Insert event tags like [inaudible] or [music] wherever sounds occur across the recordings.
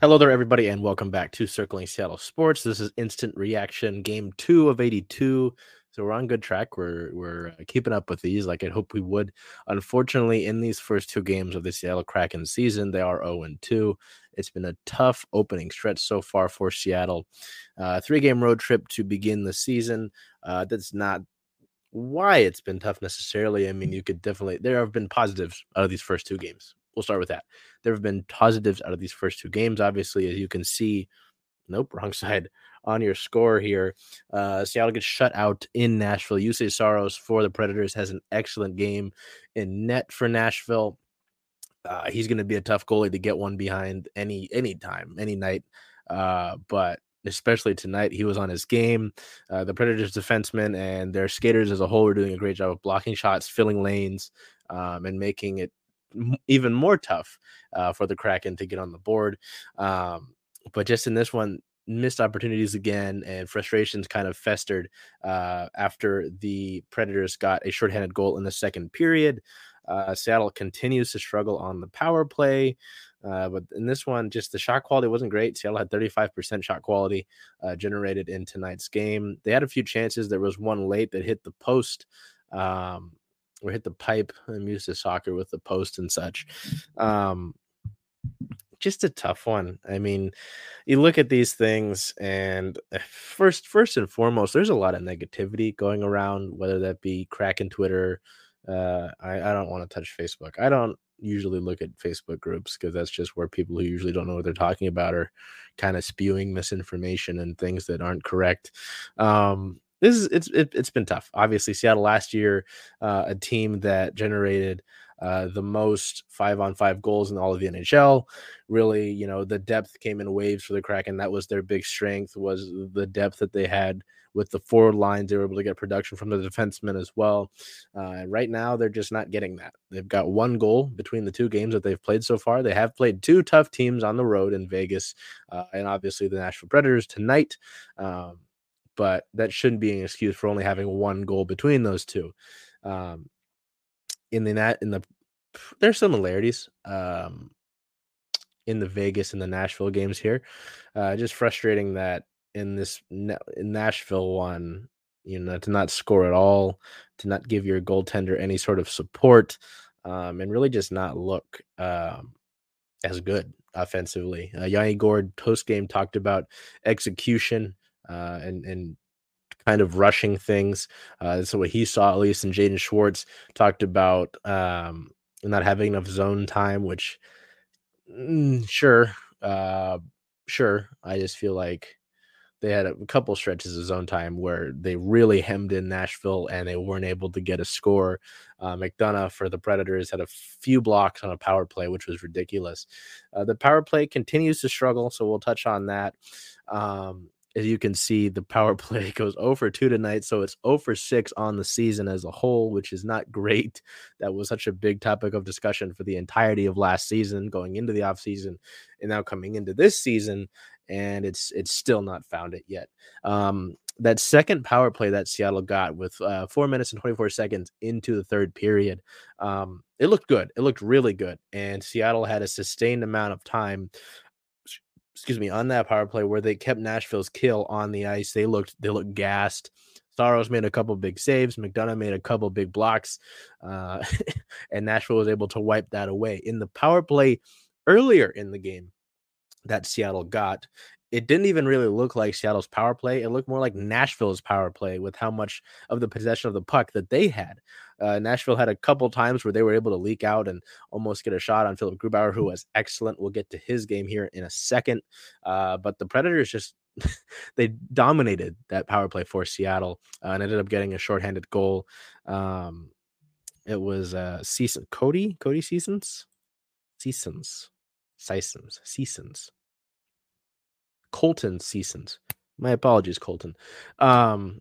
Hello there, everybody, and welcome back to Circling Seattle Sports. This is Instant Reaction, Game Two of 82. So we're on good track. We're we're uh, keeping up with these, like I hope we would. Unfortunately, in these first two games of the Seattle Kraken season, they are 0 and 2. It's been a tough opening stretch so far for Seattle. Uh, three game road trip to begin the season. Uh, that's not why it's been tough necessarily. I mean, you could definitely there have been positives out of these first two games. We'll start with that. There have been positives out of these first two games. Obviously, as you can see, nope, wrong [laughs] side on your score here. Uh, Seattle gets shut out in Nashville. Juuse Saros for the Predators has an excellent game in net for Nashville. Uh, he's going to be a tough goalie to get one behind any any time, any night. Uh, but especially tonight, he was on his game. Uh, the Predators defensemen and their skaters as a whole are doing a great job of blocking shots, filling lanes, um, and making it even more tough uh, for the Kraken to get on the board. Um, but just in this one, missed opportunities again, and frustrations kind of festered uh, after the Predators got a shorthanded goal in the second period. Uh, Seattle continues to struggle on the power play. Uh, but in this one, just the shot quality wasn't great. Seattle had 35% shot quality uh, generated in tonight's game. They had a few chances. There was one late that hit the post. Um, or hit the pipe. I'm used to soccer with the post and such. Um, just a tough one. I mean, you look at these things, and eh, first, first and foremost, there's a lot of negativity going around, whether that be Kraken Twitter. Uh, I, I don't want to touch Facebook. I don't usually look at Facebook groups because that's just where people who usually don't know what they're talking about are kind of spewing misinformation and things that aren't correct. Um, this is it's it, has been tough. Obviously, Seattle last year, uh, a team that generated uh, the most five on five goals in all of the NHL. Really, you know, the depth came in waves for the Kraken. That was their big strength was the depth that they had with the forward lines. They were able to get production from the defensemen as well. Uh, right now, they're just not getting that. They've got one goal between the two games that they've played so far. They have played two tough teams on the road in Vegas uh, and obviously the Nashville Predators tonight. Um, but that shouldn't be an excuse for only having one goal between those two. Um, in the net, in the there's similarities um, in the Vegas and the Nashville games here. Uh, just frustrating that in this in Nashville one, you know, to not score at all, to not give your goaltender any sort of support, um, and really just not look um, as good offensively. Uh, Yanni Gourde post game talked about execution uh, and and kind of rushing things. Uh, so what he saw at least, and Jaden Schwartz talked about um, not having enough zone time, which mm, sure, uh, sure. I just feel like they had a couple stretches of zone time where they really hemmed in Nashville and they weren't able to get a score. Uh, McDonagh for the Predators had a few blocks on a power play, which was ridiculous. Uh, the power play continues to struggle, so we'll touch on that. Um, as you can see, the power [laughs] play goes 0 for 2 tonight. So it's 0 for 6 on the season as a whole, which is not great. That was such a big topic of discussion for the entirety of last season, going into the offseason, and now coming into this season. And it's it's still not found it yet. Um, that second power play that Seattle got with uh, four minutes and 24 seconds into the third period, um, it looked good. It looked really good. And Seattle had a sustained amount of time excuse me, on that power play where they kept Nashville's kill on the ice. They looked they looked gassed. Saros made a couple big saves. McDonagh made a couple big blocks, uh, [laughs] and Nashville was able to wipe that away in the power play earlier in the game that Seattle got it didn't even really look like Seattle's power play. It looked more like Nashville's power play with how much of the possession of the puck that they had. Uh, Nashville had a couple times where they were able to leak out and almost get a shot on Philipp Grubauer, who was excellent. We'll get to his game here in a second. Uh, but the Predators just [laughs] they dominated that power play for Seattle uh, and ended up getting a shorthanded goal. Um, it was uh, season Cody Cody seasons seasons seasons seasons Colton Sissons. My apologies, Colton. Um,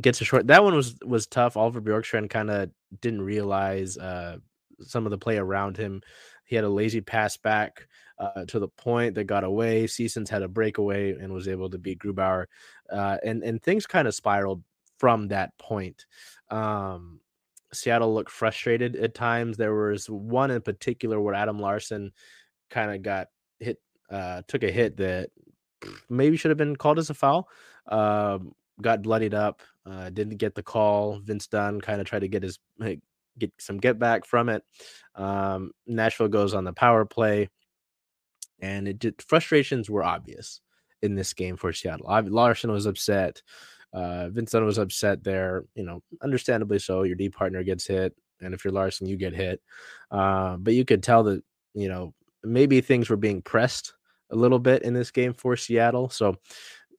gets a short. That one was was tough. Oliver Bjorkstrand kind of didn't realize uh, some of the play around him. He had a lazy pass back uh, to the point that got away. Sissons had a breakaway and was able to beat Grubauer, uh, and and things kind of spiraled from that point. Um, Seattle looked frustrated at times. There was one in particular where Adam Larsson kind of got hit uh, took a hit that maybe should have been called as a foul. Um, got bloodied up, uh, didn't get the call. Vince Dunn kind of tried to get his get some get back from it. Um, Nashville goes on the power play, and it did, frustrations were obvious in this game for Seattle. Larsson was upset. Uh, Vince Dunn was upset there. You know, understandably so. Your D partner gets hit, and if you're Larsson, you get hit. Uh, but you could tell that you know maybe things were being pressed a little bit in this game for Seattle. So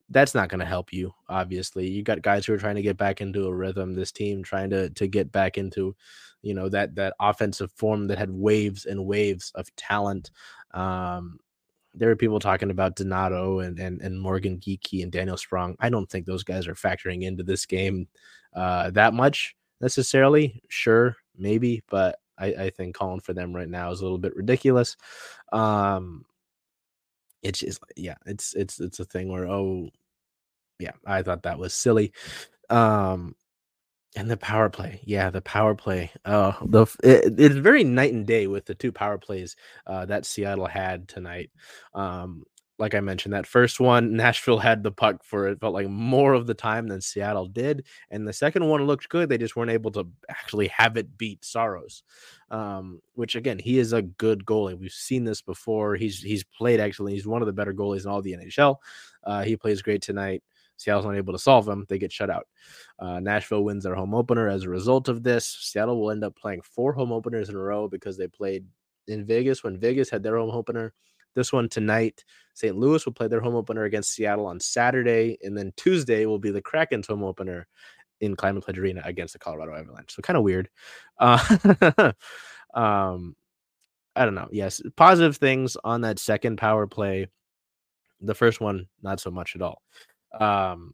that's not going to help you. Obviously, you got guys who are trying to get back into a rhythm. This team trying to to get back into, you know, that that offensive form that had waves and waves of talent. Um, there are people talking about Donato and and, and Morgan Geekie and Daniel Sprong. I don't think those guys are factoring into this game uh, that much necessarily. Sure, maybe, but I, I think calling for them right now is a little bit ridiculous. Um, it's just yeah, it's it's it's a thing where oh yeah, I thought that was silly. Um and the power play, yeah, the power play. Uh, the it, it's very night and day with the two power plays uh, that Seattle had tonight. Um, like I mentioned, that first one, [laughs] Nashville had the puck for it felt like more of the time than Seattle did, and the second one looked good. They just weren't able to actually have it beat Saros, um, which again, he is a good goalie. We've seen this before. He's he's played actually. He's one of the better goalies in all the NHL. Uh, he plays great tonight. Seattle's not able to solve them. They get shut out. Uh, Nashville wins their home opener as a result of this. Seattle will end up playing four home openers in a row because they played in Vegas when Vegas had their home opener. This one tonight, St. Louis will play their home opener against Seattle on Saturday, and then Tuesday will be the Kraken's home opener in Climate Pledge Arena against the Colorado Avalanche. So kind of weird. Uh, [laughs] um, I don't know. Yes, positive things on that second power play. The first one, not so much at all. Um,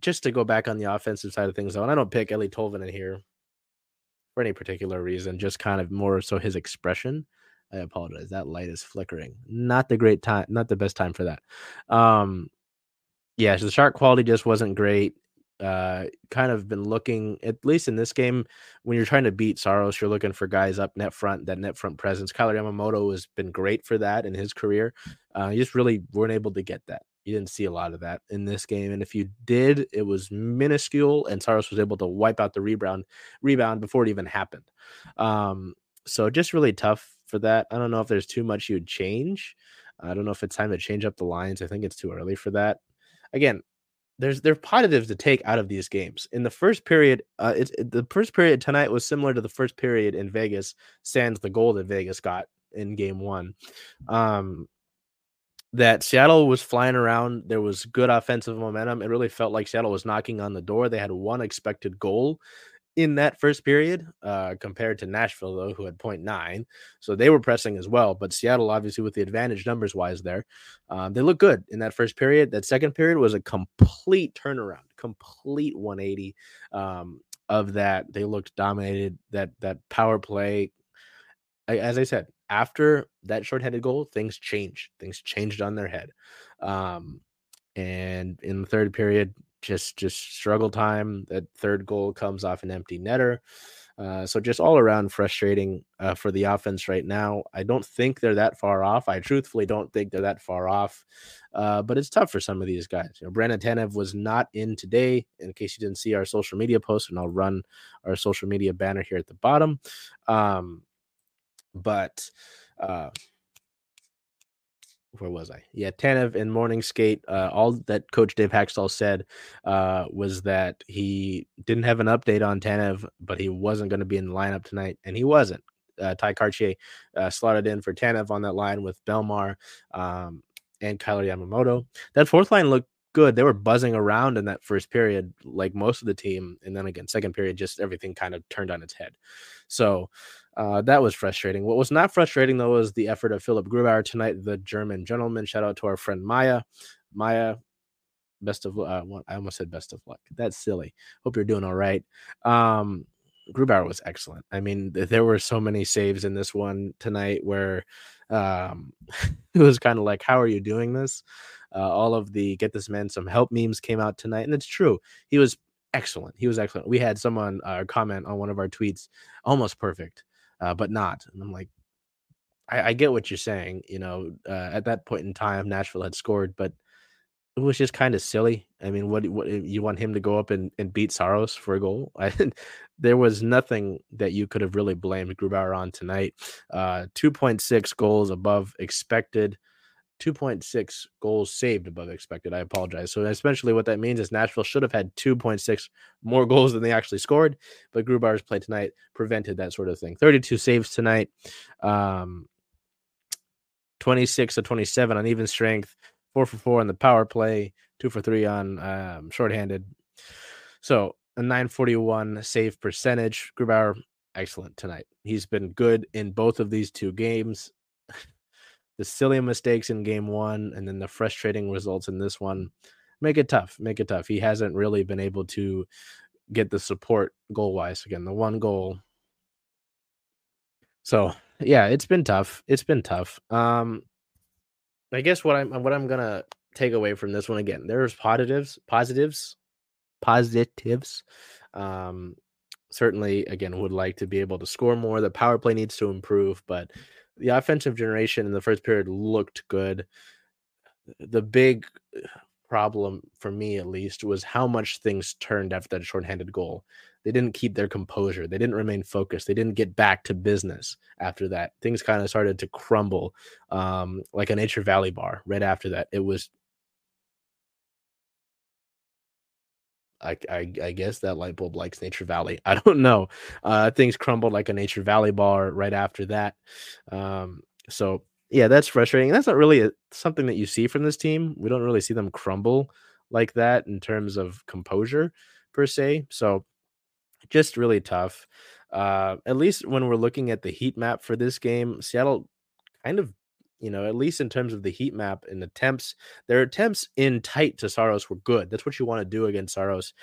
just to go back on the offensive side of things, though, and I don't pick Eeli Tolvanen here for any particular reason, just kind of more so his expression. I apologize. That light is flickering. Not the great time, not the best time for that. Um, yeah, so the shark quality just wasn't great. Uh, kind of been looking, at least in this game, when you're trying to beat Saros, you're looking for guys up net front, that net front presence. Kailer Yamamoto has been great for that in his career. Uh, you just really weren't able to get that. You didn't see a lot of that in this game, and if you did, it was minuscule. And Saros was able to wipe out the rebound rebound before it even happened. Um, so just really tough for that. I don't know if there's too much you'd change. I don't know if it's time to change up the lines. I think it's too early for that. Again, there's there are positives to take out of these games. In the first period, uh, it's it, the first period tonight was similar to the first period in Vegas. Sans the goal that Vegas got in Game One. Um, that Seattle was flying around. There was good offensive momentum. It really felt like Seattle was knocking on the door. They had one expected goal in that first period uh, compared to Nashville, though, who had 0.9. So they were pressing as well. But Seattle, obviously, with the advantage numbers wise there, um, they look good in that first period. That second period was a complete turnaround, complete 180 um, of that. They looked dominated. That that power play, as I said, after that shorthanded goal, things changed. Things changed on their head. Um, and in the third period, just just struggle time. That third goal comes off an empty netter. Uh, so just all around frustrating uh, for the offense right now. I don't think they're that far off. I truthfully don't think they're that far off. Uh, but it's tough for some of these guys. You know, Brandon Tanev was not in today. In case you didn't see our social media post, and I'll run our social media banner here at the bottom. Um, but uh, where was I? Yeah, Tanev and morning skate. Uh, all that Coach Dave Hakstol said uh, was that he didn't have an update on Tanev, but he wasn't going to be in the lineup tonight, and he wasn't. Uh, Tye Kartye uh, slotted in for Tanev on that line with Belmar um, and Kailer Yamamoto. That fourth line looked good. They were buzzing around in that first period, like most of the team, and then again, second period, just everything kind of turned on its head. So uh, that was frustrating. What was not frustrating though was the effort of Philipp Grubauer tonight, the German gentleman. Shout out to our friend Maya. Maya, best of uh, I almost said best of luck. That's silly. Hope you're doing all right. Um, Grubauer was excellent. I mean, there were so many saves in this one tonight where um, [laughs] it was kind of like, how are you doing this? Uh, all of the get this man some help memes came out tonight, and it's true. He was excellent. He was excellent. We had someone uh, comment on one of our tweets, almost perfect uh, but not. And I'm like, I, I get what you're saying. You know, uh, at that point in time, Nashville had scored, but it was just kind of silly. I mean, what what you want him to go up and, and beat Saros for a goal? [laughs] There was nothing that you could have really blamed Grubauer on tonight. Uh, 2.6 goals above expected. 2.6 goals saved above expected. I apologize. So essentially, what that means is Nashville should have had 2.6 more goals than they actually scored, but Grubauer's play tonight prevented that sort of thing. 32 saves tonight, um, 26 to 27 on even strength, four for four on the power play, two for three on um, shorthanded. So a 941 save percentage. Grubauer, excellent tonight. He's been good in both of these two games the silly mistakes in game one and then the frustrating results in this one make it tough. Make it tough. He hasn't really been able to get the support goal wise. Again, the one goal. So yeah, it's been tough. It's been tough. Um, I guess what I'm what I'm gonna take away from this one again. There's positives, positives, positives. Um, certainly, again, would like to be able to score more. The power play needs to improve, but the offensive generation in the first period looked good. The big uh, problem for me, at least, was how much things turned after that shorthanded goal. They didn't keep their composure. They didn't remain focused. They didn't get back to business after that. Things kind of started to crumble um, like a Nature Valley bar right after that. It was I, I, I guess that light bulb likes Nature Valley. [laughs] I don't know. Uh, things crumbled like a Nature Valley bar right after that. Um, so yeah, that's frustrating. That's not really a, something that you see from this team. We don't really see them crumble like that in terms of composure per se. So just really tough. Uh, at least when we're looking at the heat map for this game, Seattle kind of you know, at least in terms of the heat map and attempts, their attempts in tight to Saros were good. That's what you want to do against Saros.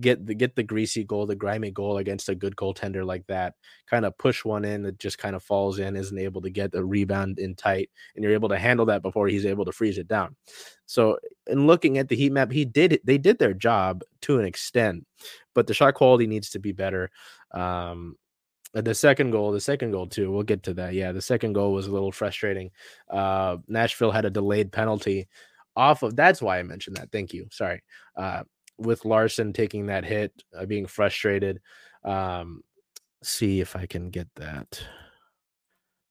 Get the get the greasy goal, the grimy goal against a good goaltender like that. Kind of push one in that just kind of falls in, isn't able to get the rebound in tight, and you're able to handle that before he's able to freeze it down. So, in looking at the heat map, he did they did their job to an extent, but the shot quality needs to be better. Um, the second goal, the second goal too. We'll get to that. Yeah, the second goal was a little frustrating. Uh, Nashville had a delayed penalty off of. That's why I mentioned that. Thank you. Sorry. Uh, with Larsson taking that hit, uh, being frustrated. Um, see if I can get that.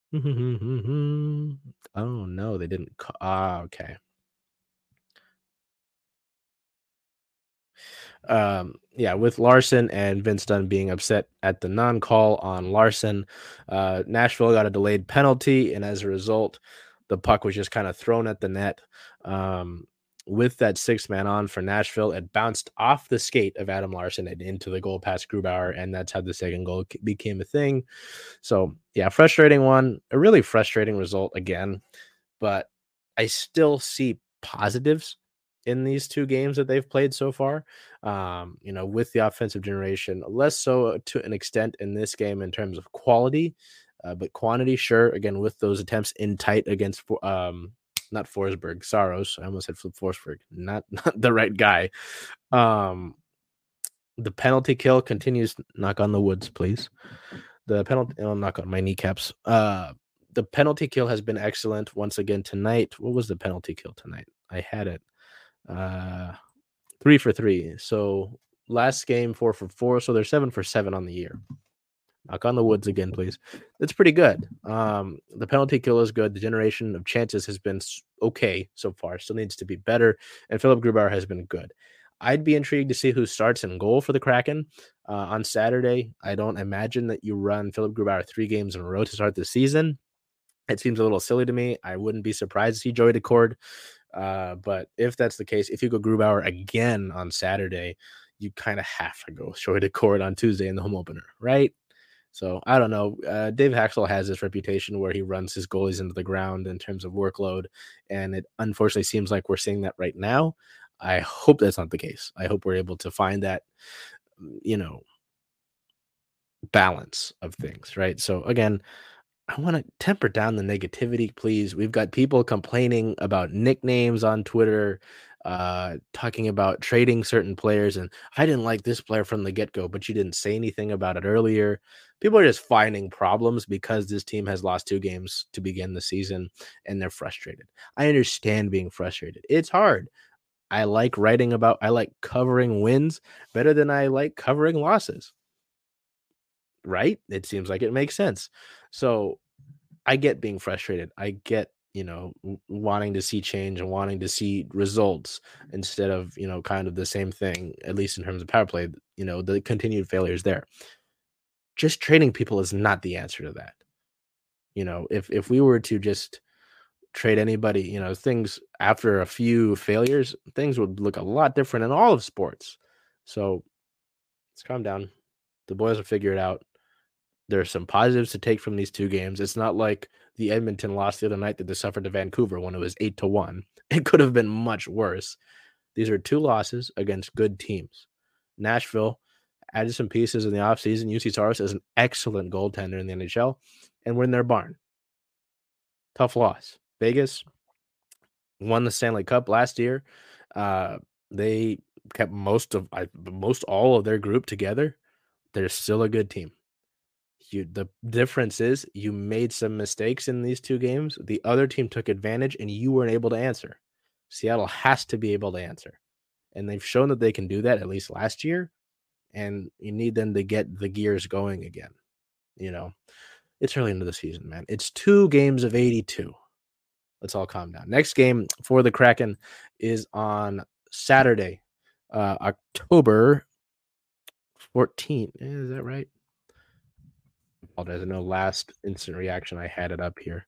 [laughs] oh no, they didn't. Ah, okay. Um, yeah, with Larsson and Vince Dunn being upset at the non call on Larsson, uh, Nashville got a delayed penalty, and as a result, the puck was just kind of thrown at the net. Um, with that six man on for Nashville, it bounced off the skate of Adam Larsson and into the goal past Grubauer, and that's how the second goal became a thing. So, yeah, frustrating one, a really frustrating result again, but I still see positives in these two games that they've played so far. Um, you know, with the offensive generation, less so to an extent in this game in terms of quality, uh, but quantity, sure. Again, with those attempts in tight against um, not Forsberg, Saros. I almost said Flip Forsberg, not [laughs] not the right guy. Um, the penalty kill continues. Knock on the woods, please. The penalty. I'll knock on my kneecaps. Uh, the penalty kill has been excellent once again tonight. What was the penalty kill tonight? I had it. Uh, three for three. So last game, four for four. So they're seven for seven on the year. Knock on the woods again, please. It's pretty good. Um, the penalty kill is good. The generation of chances has been okay so far. Still needs to be better. And Philipp Grubauer has been good. I'd be intrigued to see who starts in goal for the Kraken uh, on Saturday. I don't imagine that you run Philipp Grubauer three games in a row to start the season. It seems a little silly to me. I wouldn't be surprised to see Joey Daccord uh, but if that's the case, if you go Grubauer again on Saturday, you kind of have to go [laughs] Joey Daccord on Tuesday in the home opener, right? So I don't know. Uh, Dave Hakstol has this reputation where he runs his goalies into the ground in terms of workload, and it unfortunately seems like we're seeing that right now. I hope that's not the case. I hope we're able to find that, you know, balance of things, right? So again, I want to temper down the negativity, please. We've got people complaining about nicknames on Twitter. uh, talking about trading certain players. And I didn't like this player from the get go, but you didn't say anything about it earlier. People are just finding problems because this team has lost two games to begin the season and they're frustrated. I understand being frustrated. It's hard. I like writing about, I like covering wins better than I like covering losses. Right? It seems like it makes sense. So I get being frustrated. I get you know wanting to see change and wanting to see results instead of you know kind of the same thing at least in terms of power play you know the continued failures there just trading people is not the answer to that you know if if we were to just trade anybody you know things after a few failures things would look a lot different in all of sports so let's calm down the boys will figure it out there's some positives to take from these two games. It's not like the Edmonton lost the other night that they suffered to Vancouver when it was eight to one. [laughs] It could have been much worse. These are two losses against good teams. Nashville added some pieces in the offseason. Juuse Saros is an excellent goaltender in the NHL, and we're in their barn. Tough loss. Vegas won the Stanley Cup last year. Uh, they kept most of most all of their group together. They're still a good team you the difference is you made some mistakes in these two games. The other team took advantage and you weren't able to answer. Seattle has to be able to answer. And they've shown that they can do that at least last year. And you need them to get the gears going again. You know, it's early into the season, man. It's two games of 82. Let's all calm down. Next game for the Kraken is on Saturday, uh, October 14th. Is that right? Apologize. I know last instant reaction I had it up here.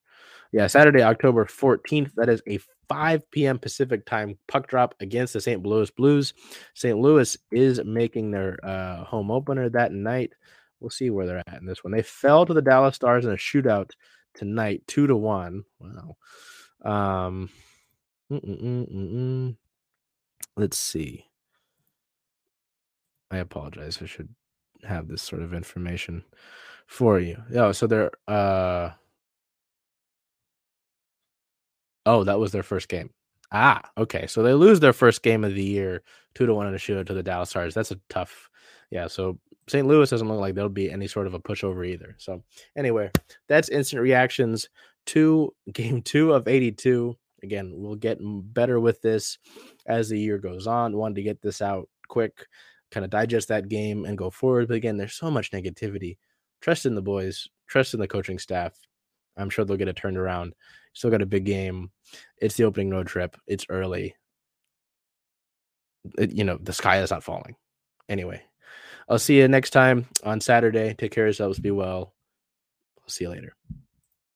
Yeah, Saturday, October 14th. That is a 5 p.m. Pacific time puck drop against the St. Louis Blues. St. Louis is making their uh, home opener that night. We'll see where they're at in this one. They fell to the Dallas Stars in a shootout tonight, two to one. Wow. Um, let's see. I apologize. I should have this sort of information for you. Yeah, so they're uh Oh, that was their first game. Ah, okay. So they lose their first game of the year, two to one in a shootout to the Dallas Stars. That's a tough, yeah. So St. Louis doesn't look like there'll be any sort of a pushover either. So anyway, that's instant reactions to [laughs] game two of 82. Again, we'll get better with this as the year goes on. Wanted to get this out quick, kind of digest that game and go forward. But again, there's so much negativity trust in the boys, trust in the coaching staff. I'm sure they'll get it turned around. Still got a big game. It's the opening road trip. It's early. It, you know, the sky is not falling. Anyway, I'll see you next time on Saturday. Take care of yourselves. Be well. I'll see you later.